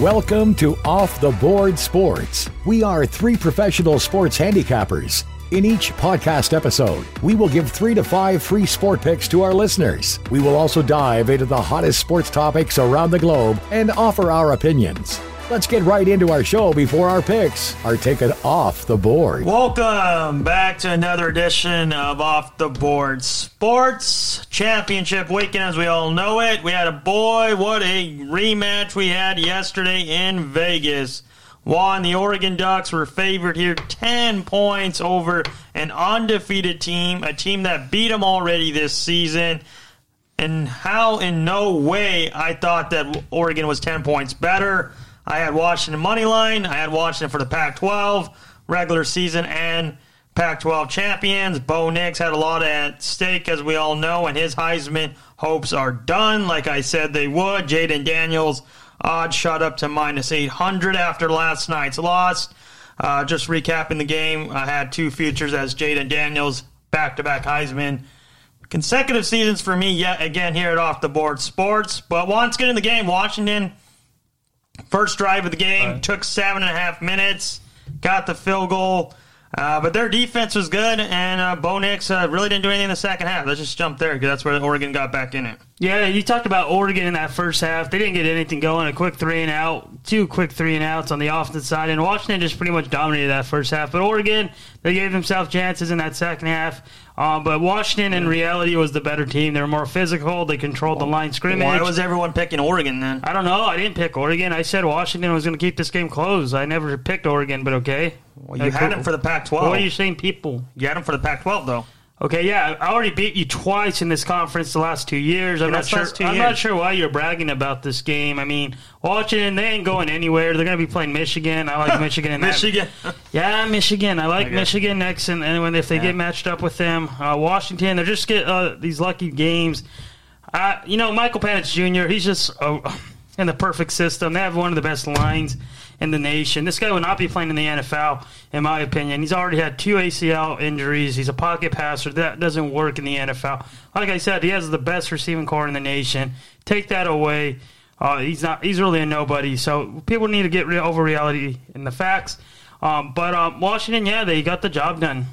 Welcome to Off the Board Sports. We are three professional sports handicappers. In each podcast episode, we will give three to five free sport picks to our listeners. We will also dive into the hottest sports topics around the globe and offer our opinions. Let's get right into our show before our picks are taken off the board. Welcome back to another edition of Off the Board Sports Championship Weekend, as we all know it. We had a boy, what a rematch we had yesterday in Vegas. Juan, the Oregon Ducks were favored here 10 points over an undefeated team, a team that beat them already this season. And how, in no way, I thought that Oregon was 10 points better. I had Washington money line. I had Washington for the Pac-12 regular season and Pac-12 champions. Bo Nix had a lot at stake, as we all know, and his Heisman hopes are done. Like I said, they would. Jayden Daniels odds shot up to minus 800 after last night's loss. Uh, just recapping the game, I had two futures as Jayden Daniels back-to-back Heisman consecutive seasons for me yet again here at Off the Board Sports. But once get in the game, Washington First drive of the game Right. took seven and a half minutes, got the field goal. Uh, but their defense was good, and uh, Bo Nix uh, really didn't do anything in the second half. Let's just jump there because that's where Oregon got back in it. Yeah, you talked about Oregon in that first half. They didn't get anything going. A quick three and out, two quick three and outs on the offensive side, and Washington just pretty much dominated that first half. But Oregon, they gave themselves chances in that second half. Um, but Washington, in reality, was the better team. They were more physical. They controlled the line scrimmage. Why was everyone picking Oregon then? I don't know. I didn't pick Oregon. I said Washington was going to keep this game close. I never picked Oregon, but okay. Well, you had them for the Pac-12. What are you saying, people? You had them for the Pac-12 though. Okay, yeah, I already beat you twice in this conference the last two years. I'm not sure. I'm years. not sure why you're bragging about this game. I mean, Washington, they ain't going anywhere. They're going to be playing Michigan. I like Michigan. Michigan. Yeah, Michigan. I like Okay. Michigan next, and, and when if they Yeah. get matched up with them, uh, Washington, they're just get uh, these lucky games. Uh, you know, Michael Penix Jr. He's just in the perfect system. They have one of the best lines in the nation. This guy will not be playing in the NFL, in my opinion. He's already had two ACL injuries. He's a pocket passer. That doesn't work in the NFL. Like I said, he has the best receiving core in the nation. Take that away. Uh, he's not. He's really a nobody. So people need to get re- over reality and the facts. Um, but um, Washington, yeah, they got the job done.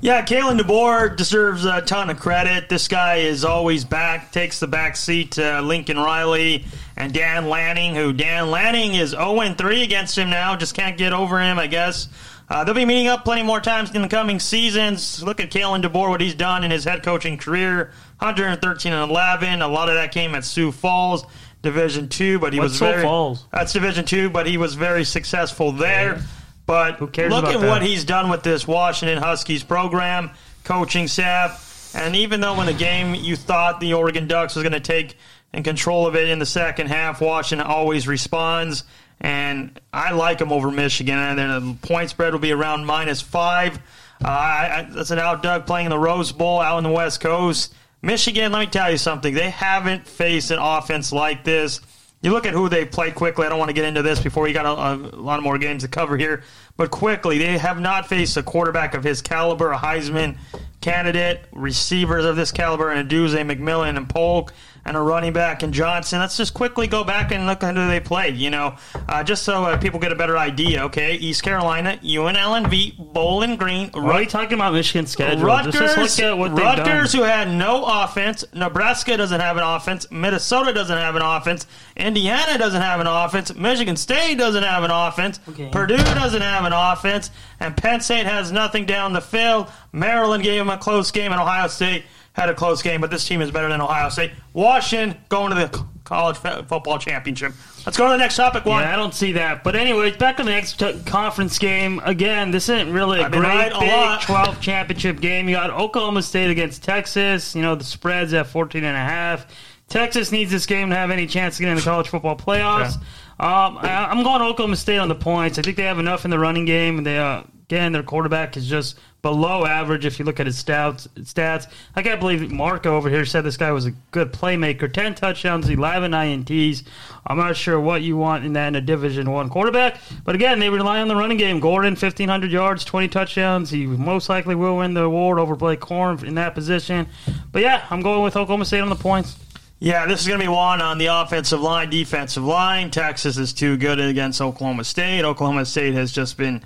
Yeah, Kalen DeBoer deserves a ton of credit. This guy is always back, takes the back seat to Lincoln Riley and Dan Lanning, who Dan Lanning is 0 3 against him now. Just can't get over him, I guess. Uh, they'll be meeting up plenty more times in the coming seasons. Look at Kalen DeBoer, what he's done in his head coaching career 113 and 11. A lot of that came at Sioux Falls, Division Two, but he What's was Sioux very. Falls? That's Division Two, but he was very successful there. But Who cares look at what he's done with this Washington Huskies program, coaching staff, and even though in the game you thought the Oregon Ducks was going to take and control of it in the second half, Washington always responds. And I like them over Michigan. And then the point spread will be around minus five. Uh, I, that's an out Doug playing in the Rose Bowl out on the West Coast. Michigan, let me tell you something. They haven't faced an offense like this. You look at who they played quickly. I don't want to get into this before we got a, a lot more games to cover here. But quickly, they have not faced a quarterback of his caliber, a Heisman candidate, receivers of this caliber, and a Odunze, McMillan, and Polk, and a running back in Johnson. Let's just quickly go back and look at who they played, you know, uh, just so uh, people get a better idea, okay? East Carolina, UNLV, Bowling Green, Why are you talking about Michigan's schedule? Rutgers, Just look at what Rutgers, done. who had no offense. Nebraska doesn't have an offense. Minnesota doesn't have an offense. Indiana doesn't have an offense. Michigan State doesn't have an offense. Okay. Purdue doesn't have an offense. And Penn State has nothing down the field. Maryland gave them a close game, and Ohio State had a close game, but this team is better than Ohio State. Washington going to the college football championship. Let's go to the next topic. One. Yeah, I don't see that. But anyways, back to the next t- conference game. Again, this isn't really a I've great right a Big lot. 12 championship game. You got Oklahoma State against Texas. You know, the spread's at 14 and a half. Texas needs this game to have any chance to get in the college football playoffs. Um, I, I'm going Oklahoma State on the points. I think they have enough in the running game. They uh, again, their quarterback is just below average if you look at his stats. Stats. I can't believe Marco over here said this guy was a good playmaker. Ten touchdowns, eleven ints. I'm not sure what you want in that in a Division One quarterback, but again, they rely on the running game. Gordon, 1,500 yards, 20 touchdowns. He most likely will win the award over Blake Corum in that position. But yeah, I'm going with Oklahoma State on the points. Yeah, this is going to be one on the offensive line, defensive line. Texas is too good against Oklahoma State. Oklahoma State has just been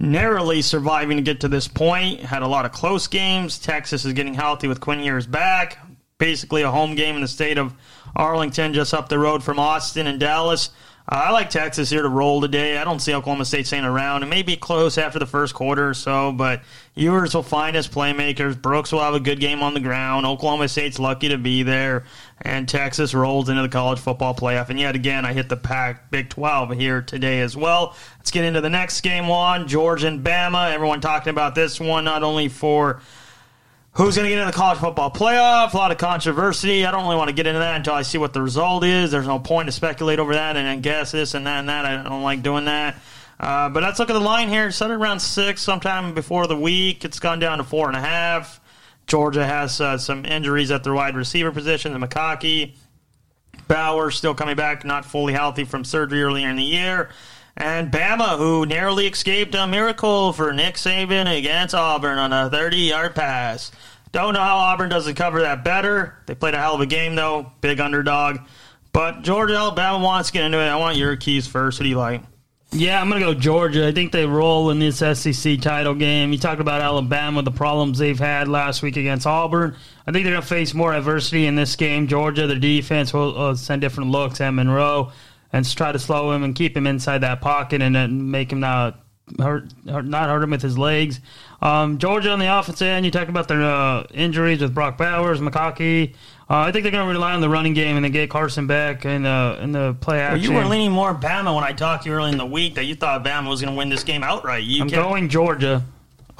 narrowly surviving to get to this point. Had a lot of close games. Texas is getting healthy with Quinn Ewers back. Basically, a home game in the state of Arlington, just up the road from Austin and Dallas. Uh, I like Texas here to roll today. I don't see Oklahoma State staying around. It may be close after the first quarter or so, but Ewers will find his playmakers. Brooks will have a good game on the ground. Oklahoma State's lucky to be there, and Texas rolls into the college football playoff. And yet again, I hit the pack Big 12 here today as well. Let's get into the next game one Georgia and Bama. Everyone talking about this one, not only for Who's going to get into the college football playoff? A lot of controversy. I don't really want to get into that until I see what the result is. There's no point to speculate over that and then guess this and that and that. I don't like doing that. Uh, but let's look at the line here. It around six sometime before the week. It's gone down to four and a half. Georgia has uh, some injuries at their wide receiver position. The McConkey, Bauer still coming back, not fully healthy from surgery earlier in the year. And Bama, who narrowly escaped a miracle for Nick Saban against Auburn on a 30 yard pass. Don't know how Auburn doesn't cover that better. They played a hell of a game, though. Big underdog. But Georgia, Alabama wants to get into it. I want your keys first. What do you like? Yeah, I'm going to go Georgia. I think they roll in this SEC title game. You talked about Alabama, the problems they've had last week against Auburn. I think they're going to face more adversity in this game. Georgia, their defense will uh, send different looks at Milroe and try to slow him and keep him inside that pocket and make him not hurt, not hurt him with his legs. Um, Georgia on the offense end, you talked about their uh, injuries with Brock Bowers, McConkey. Uh, I think they're going to rely on the running game and then get Carson back in the in the play action. Well, you were leaning more Bama when I talked to you early in the week that you thought Bama was going to win this game outright. You I'm kept... going Georgia.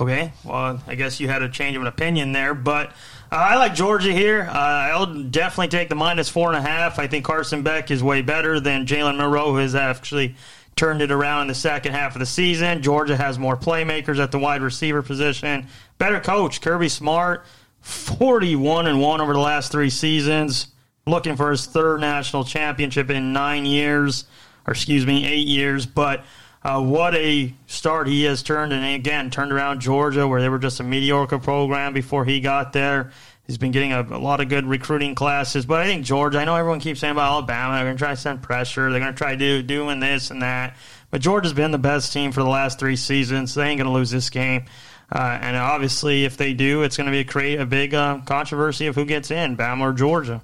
Okay, well, I guess you had a change of an opinion there, but uh, I like Georgia here. Uh, I'll definitely take the minus four and a half. I think Carson Beck is way better than Jalen Milroe, who has actually turned it around in the second half of the season. Georgia has more playmakers at the wide receiver position. Better coach, Kirby Smart, 41 and 1 over the last three seasons. Looking for his third national championship in nine years, or excuse me, eight years. But uh, what a start he has turned, and again, turned around Georgia, where they were just a mediocre program before he got there. He's been getting a, a lot of good recruiting classes, but I think Georgia. I know everyone keeps saying about Alabama. They're going to try to send pressure. They're going to try to do doing this and that. But Georgia's been the best team for the last three seasons. They ain't going to lose this game. Uh, and obviously, if they do, it's going to be a create a big uh, controversy of who gets in, Bama or Georgia.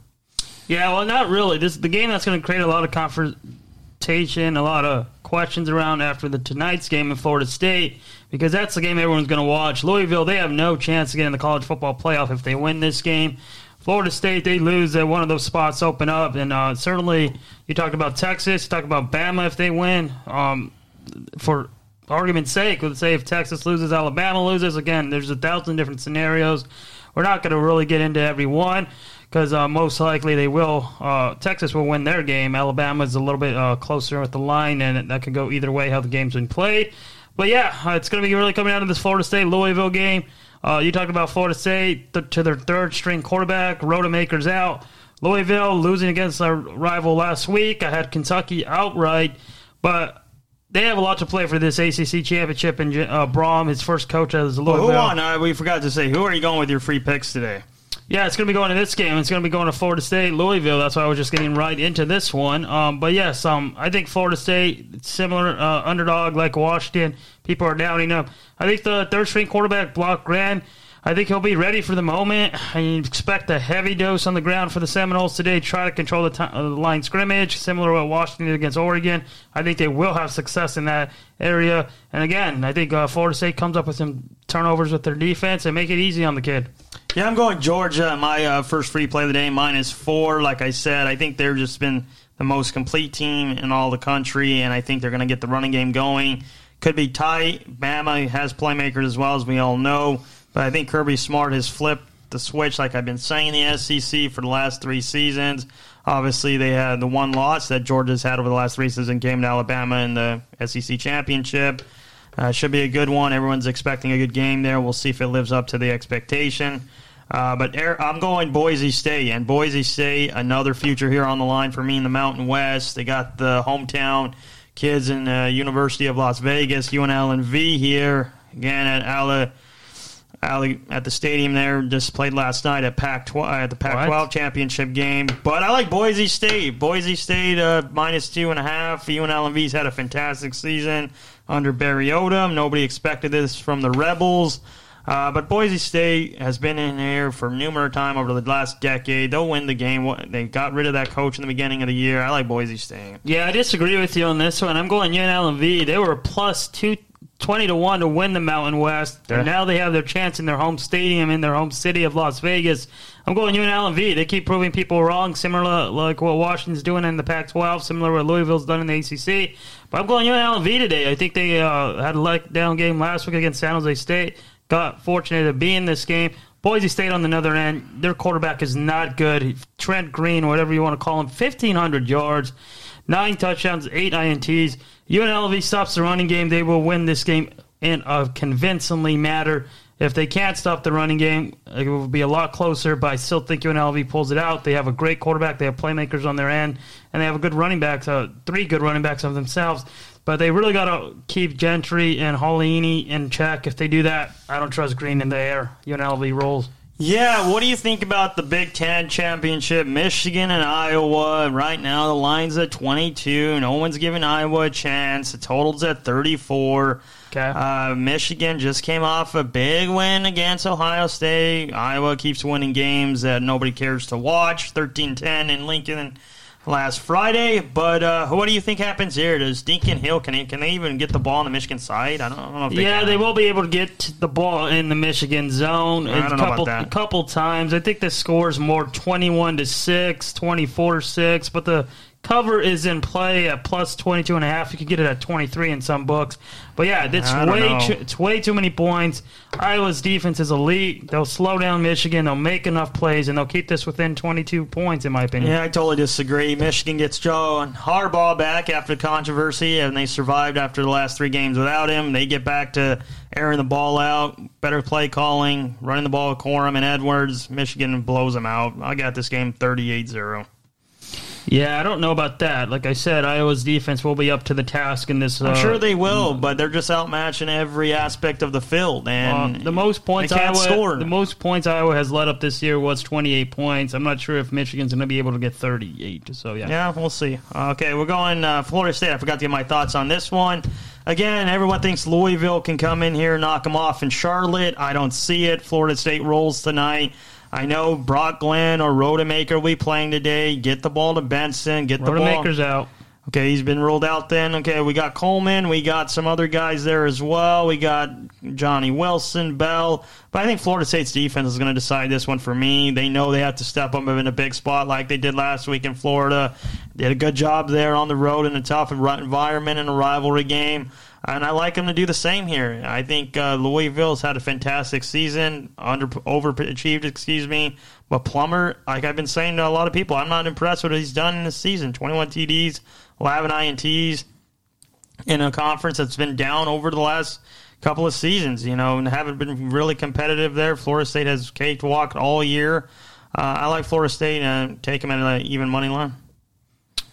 Yeah, well, not really. This the game that's going to create a lot of a lot of questions around after the tonight's game in Florida State because that's the game everyone's going to watch. Louisville, they have no chance to get in the college football playoff if they win this game. Florida State, they lose, that one of those spots open up. And uh, certainly, you talked about Texas, you talked about Bama if they win. Um, for argument's sake, let's say if Texas loses, Alabama loses. Again, there's a thousand different scenarios. We're not going to really get into every one because uh, most likely they will. Uh, Texas will win their game. Alabama is a little bit uh, closer with the line, and that could go either way how the game's been played. But yeah, uh, it's going to be really coming down to this Florida State Louisville game. Uh, you talked about Florida State th- to their third string quarterback, Rodemaker's out. Louisville losing against their rival last week. I had Kentucky outright, but they have a lot to play for this ACC championship. And uh, Brohm, his first coach as a Louisville. Well, who on? Uh, we forgot to say who are you going with your free picks today? Yeah, it's going to be going to this game. It's going to be going to Florida State, Louisville. That's why I was just getting right into this one. Um, but yes, um, I think Florida State, similar uh, underdog like Washington. People are doubting up. I think the third string quarterback, Brock Glenn, I think he'll be ready for the moment. I expect a heavy dose on the ground for the Seminoles today. Try to control the, uh, the line scrimmage, similar to what Washington did against Oregon. I think they will have success in that area. And again, I think uh, Florida State comes up with some turnovers with their defense and make it easy on the kid. Yeah, I'm going Georgia. My uh, first free play of the day, minus four. Like I said, I think they've just been the most complete team in all the country, and I think they're going to get the running game going. Could be tight. Bama has playmakers as well as we all know. But I think Kirby Smart has flipped the switch, like I've been saying, the SEC for the last three seasons. Obviously, they had the one loss that Georgia's had over the last three seasons came to Alabama in the SEC championship. Uh, should be a good one. Everyone's expecting a good game there. We'll see if it lives up to the expectation. Uh, but I'm going Boise State, and Boise State, another future here on the line for me in the Mountain West. They got the hometown kids in the University of Las Vegas, UNLV here again at At the stadium there. Just played last night at Pac-12 at the Pac-12 what? championship game. But I like Boise State. Boise State uh, minus two and a half. UNLV's had a fantastic season under Barry Odom. Nobody expected this from the Rebels. Uh, but Boise State has been in here for numerous time over the last decade. They'll win the game. They got rid of that coach in the beginning of the year. I like Boise State. Yeah, I disagree with you on this one. I'm going UNLV. They were plus two 20 to 1 to win the Mountain West. Yeah. And now they have their chance in their home stadium in their home city of Las Vegas. I'm going you and UNLV. They keep proving people wrong, similar like what Washington's doing in the Pac 12, similar what Louisville's done in the ACC. But I'm going you and UNLV today. I think they uh, had a letdown game last week against San Jose State. Got fortunate to be in this game. Boise State on the other end, their quarterback is not good. Trent Green, whatever you want to call him, 1,500 yards, nine touchdowns, eight INTs. UNLV stops the running game, they will win this game in a convincingly matter. If they can't stop the running game, it will be a lot closer, but I still think UNLV pulls it out. They have a great quarterback, they have playmakers on their end, and they have a good running back, so three good running backs of themselves. But they really got to keep Jeanty and Holani in check. If they do that, I don't trust Green in the air. UNLV rolls. Yeah, what do you think about the Big Ten championship? Michigan and Iowa. Right now, the line's at 22. No one's giving Iowa a chance. The total's at 34. Okay. Uh, Michigan just came off a big win against Ohio State. Iowa keeps winning games that nobody cares to watch. 13 10 in Lincoln last Friday. But uh, what do you think happens here? Does Deacon Hill can he, can they even get the ball on the Michigan side? I don't, I don't know. If they yeah, can. they will be able to get the ball in the Michigan zone I a couple a couple times. I think the score is more twenty one to six, 24 six, but the cover is in play at plus 22 and a half. You can get it at 23 in some books. But yeah, it's way too, it's way too many points. Iowa's defense is elite. They'll slow down Michigan. They'll make enough plays, and they'll keep this within 22 points, in my opinion. Yeah, I totally disagree. Michigan gets Joe and Harbaugh back after the controversy, and they survived after the last three games without him. They get back to airing the ball out, better play calling, running the ball with Corum and Edwards. Michigan blows them out. I got this game 38 0. Yeah, I don't know about that. Like I said, Iowa's defense will be up to the task in this. I'm uh, sure they will, but they're just outmatching every aspect of the field, and uh, the most points Iowa score. the most points Iowa has led up this year was 28 points. I'm not sure if Michigan's going to be able to get 38. So yeah, yeah, we'll see. Okay, we're going uh, Florida State. I forgot to get my thoughts on this one. Again, everyone thinks Louisville can come in here, knock them off in Charlotte. I don't see it. Florida State rolls tonight. I know Brock Glenn or Rodemaker will be playing today. Get the ball to Benson. Get the ball. Rodemaker's out. Okay, he's been ruled out then. Okay, we got Coleman. We got some other guys there as well. We got Johnny Wilson, Bell. But I think Florida State's defense is going to decide this one for me. They know they have to step up in a big spot like they did last week in Florida. Did a good job there on the road in a tough environment in a rivalry game and I like him to do the same here. I think uh, Louisville's had a fantastic season, under overachieved, excuse me. But Plummer, like I've been saying to a lot of people, I'm not impressed with what he's done in this season. 21 TDs, 11 INTs in a conference that's been down over the last couple of seasons. You know, and haven't been really competitive there. Florida State has cakewalked all year. Uh, I like Florida State and take them at an even money line.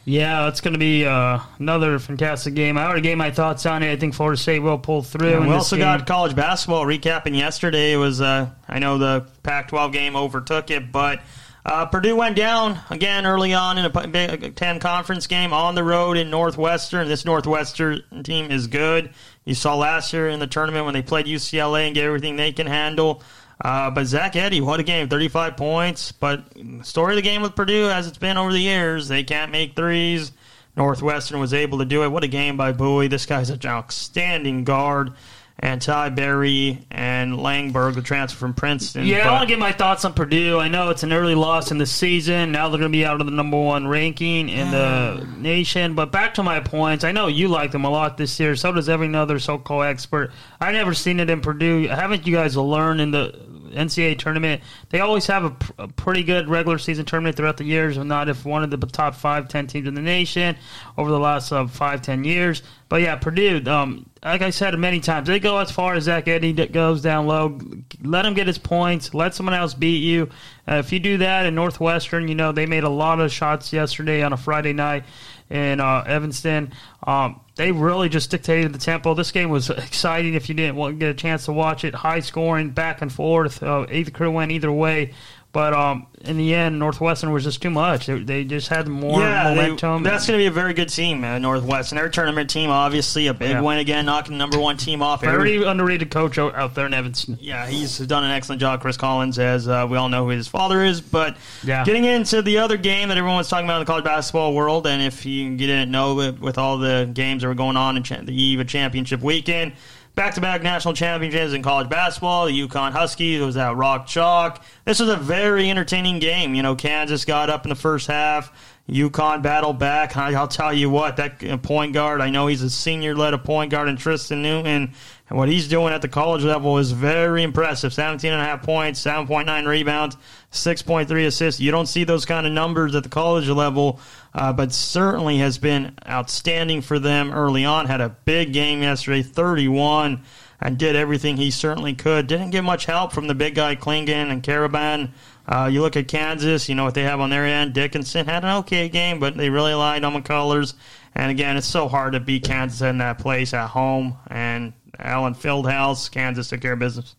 Yeah, it's going to be uh, another fantastic game. I already gave my thoughts on it. I think Florida State will pull through. We also game. got college basketball recapping yesterday. It was uh, I know the Pac-12 game overtook it, but uh, Purdue went down again early on in a Big Ten conference game on the road in Northwestern. This Northwestern team is good. You saw last year in the tournament when they played UCLA and get everything they can handle. Uh, but Zach Edey, what a game! 35 points. But story of the game with Purdue, as it's been over the years, they can't make threes. Northwestern was able to do it. What a game by Buie. This guy's an outstanding guard and Ty Berry and Langborg, the transfer from Princeton. Yeah, but, I want to get my thoughts on Purdue. I know it's an early loss in the season. Now they're going to be out of the number one ranking in the nation. But back to my points, I know you like them a lot this year. So does every other so-called expert. I never seen it in Purdue. Haven't you guys learned in the NCAA tournament. They always have a, a, pretty good regular season tournament throughout the years, if not if one of the top five, ten teams in the nation over the last uh, five, ten years. But yeah, Purdue, um, like I said many times, they go as far as Zach Edey goes down low. Let him get his points. Let someone else beat you. Uh, if you do that in Northwestern, you know they made a lot of shots yesterday on a Friday night. In uh, Evanston. Um, they really just dictated the tempo. This game was exciting if you didn't get a chance to watch it. High scoring, back and forth. Uh, either could went either way. But um, in the end, Northwestern was just too much. They, they just had more yeah, momentum. They, that's going to be a very good team, man. Northwestern, their tournament team, obviously a big yeah. win again, knocking the number one team off. Very Every, underrated coach out there in Evanston. Yeah, he's done an excellent job. Chris Collins, as uh, we all know who his father is. But yeah. getting into the other game that everyone's talking about in the college basketball world, and if you didn't know, with all the games that were going on in the eve of championship weekend back to back national championships in college basketball. The UConn Huskies was at Rock Chalk. This was a very entertaining game. You know, Kansas got up in the first half. UConn battled back. I'll tell you what, that point guard, I know he's a senior led a point guard in Tristan Newton. And what he's doing at the college level is very impressive. 17 and a half points, 7.9 rebounds, 6.3 assists. You don't see those kind of numbers at the college level, uh, but certainly has been outstanding for them early on. Had a big game yesterday, 31, and did everything he certainly could. Didn't get much help from the big guy Clingan and Karaban. Uh, you look at Kansas, you know what they have on their end. Dickinson had an okay game, but they really relied on McCullers. And again, it's so hard to beat Kansas in that place at home. And Allen Fieldhouse, Kansas took care of business.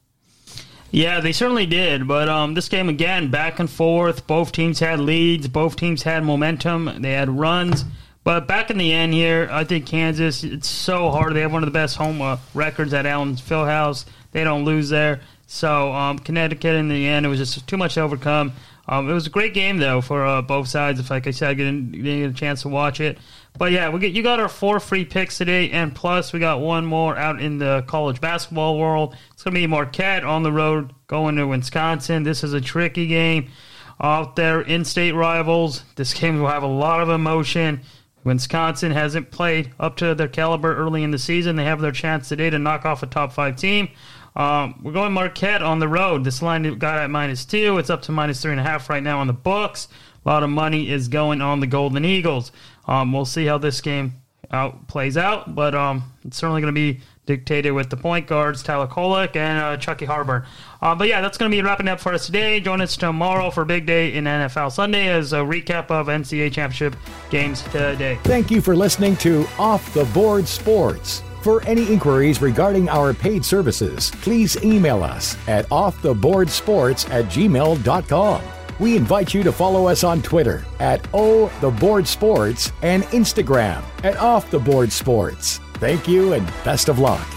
Yeah, they certainly did. But um, this game again, back and forth. Both teams had leads. Both teams had momentum. They had runs. But back in the end here, I think Kansas. It's so hard. They have one of the best home uh, records at Allen Fieldhouse. They don't lose there. So um, Connecticut in the end, it was just too much to overcome. Um, it was a great game though for uh, both sides. If like I said, I didn't, didn't, get a chance to watch it, but yeah, we get you got our four free picks today, and plus we got one more out in the college basketball world. It's gonna be Marquette on the road going to Wisconsin. This is a tricky game out there, in-state rivals. This game will have a lot of emotion. Wisconsin hasn't played up to their caliber early in the season. They have their chance today to knock off a top five team. Um, we're going Marquette on the road. This line got at minus two. It's up to minus three and a half right now on the books. A lot of money is going on the Golden Eagles. Um, we'll see how this game out plays out, but um, it's certainly going to be dictated with the point guards Tyler Kolek and uh, Chucky Harbor. Uh, but yeah, that's going to be wrapping up for us today. Join us tomorrow for Big Day in NFL Sunday as a recap of NCAA championship games today. Thank you for listening to Off the Board Sports. For any inquiries regarding our paid services, please email us at offtheboardsports at gmail.com. We invite you to follow us on Twitter at O The Board Sports and Instagram at Off the Board Sports. Thank you and best of luck.